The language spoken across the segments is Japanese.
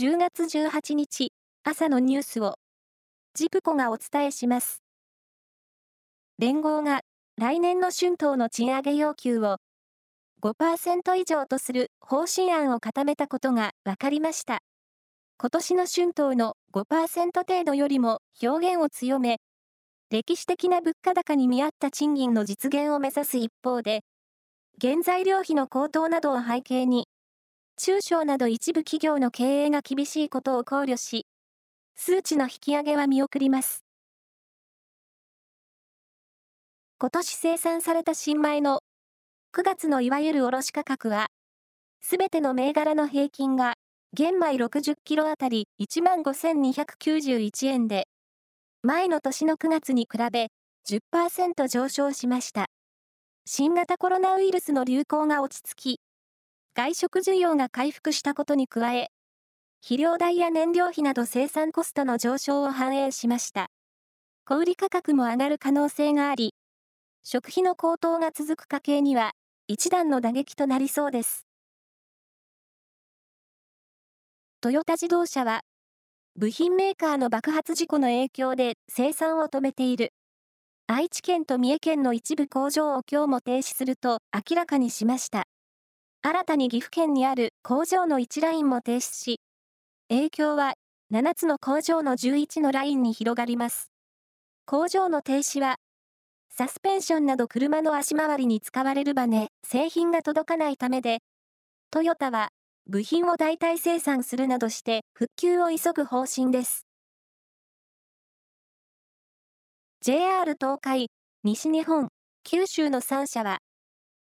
10月18日朝のニュースをジプコがお伝えします。連合が来年の春闘の賃上げ要求を5%以上とする方針案を固めたことが分かりました。今年の春闘の5%程度よりも表現を強め、歴史的な物価高に見合った賃金の実現を目指す一方で、原材料費の高騰などを背景に、中小など一部企業の経営が厳しいことを考慮し、数値の引き上げは見送ります。今年生産された新米の9月のいわゆる卸価格は、すべての銘柄の平均が玄米60キロあたり15,291円で、前の年の9月に比べ10%上昇しました。新型コロナウイルスの流行が落ち着き、外食需要が回復したことに加え、肥料代や燃料費など生産コストの上昇を反映しました。小売価格も上がる可能性があり、食費の高騰が続く家計には一段の打撃となりそうです。トヨタ自動車は、部品メーカーの爆発事故の影響で生産を止めている。愛知県と三重県の一部工場を今日も停止すると明らかにしました。新たに岐阜県にある工場の1ラインも停止し、影響は7つの工場の11のラインに広がります。工場の停止はサスペンションなど車の足回りに使われるバネ、製品が届かないためで、トヨタは部品を代替生産するなどして復旧を急ぐ方針です。JR 東海、西日本、九州の3社は、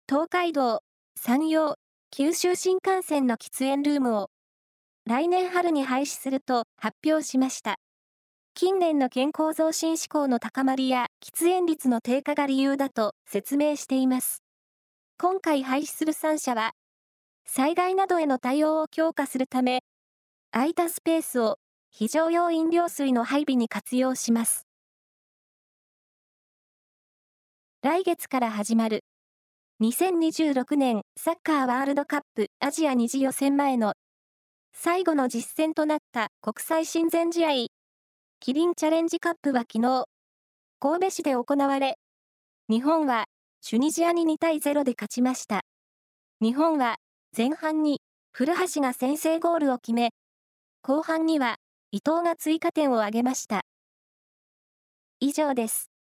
東海道、山陽、九州新幹線の喫煙ルームを来年春に廃止すると発表しました。近年の健康増進志向の高まりや喫煙率の低下が理由だと説明しています。今回廃止する3社は、災害などへの対応を強化するため、空いたスペースを非常用飲料水の配備に活用します。来月から始まる2026年サッカーワールドカップアジア2次予選前の最後の実戦となった国際親善試合キリンチャレンジカップは昨日、神戸市で行われ、日本はチュニジアに2対0で勝ちました。日本は前半に古橋が先制ゴールを決め、後半には伊藤が追加点を挙げました。以上です。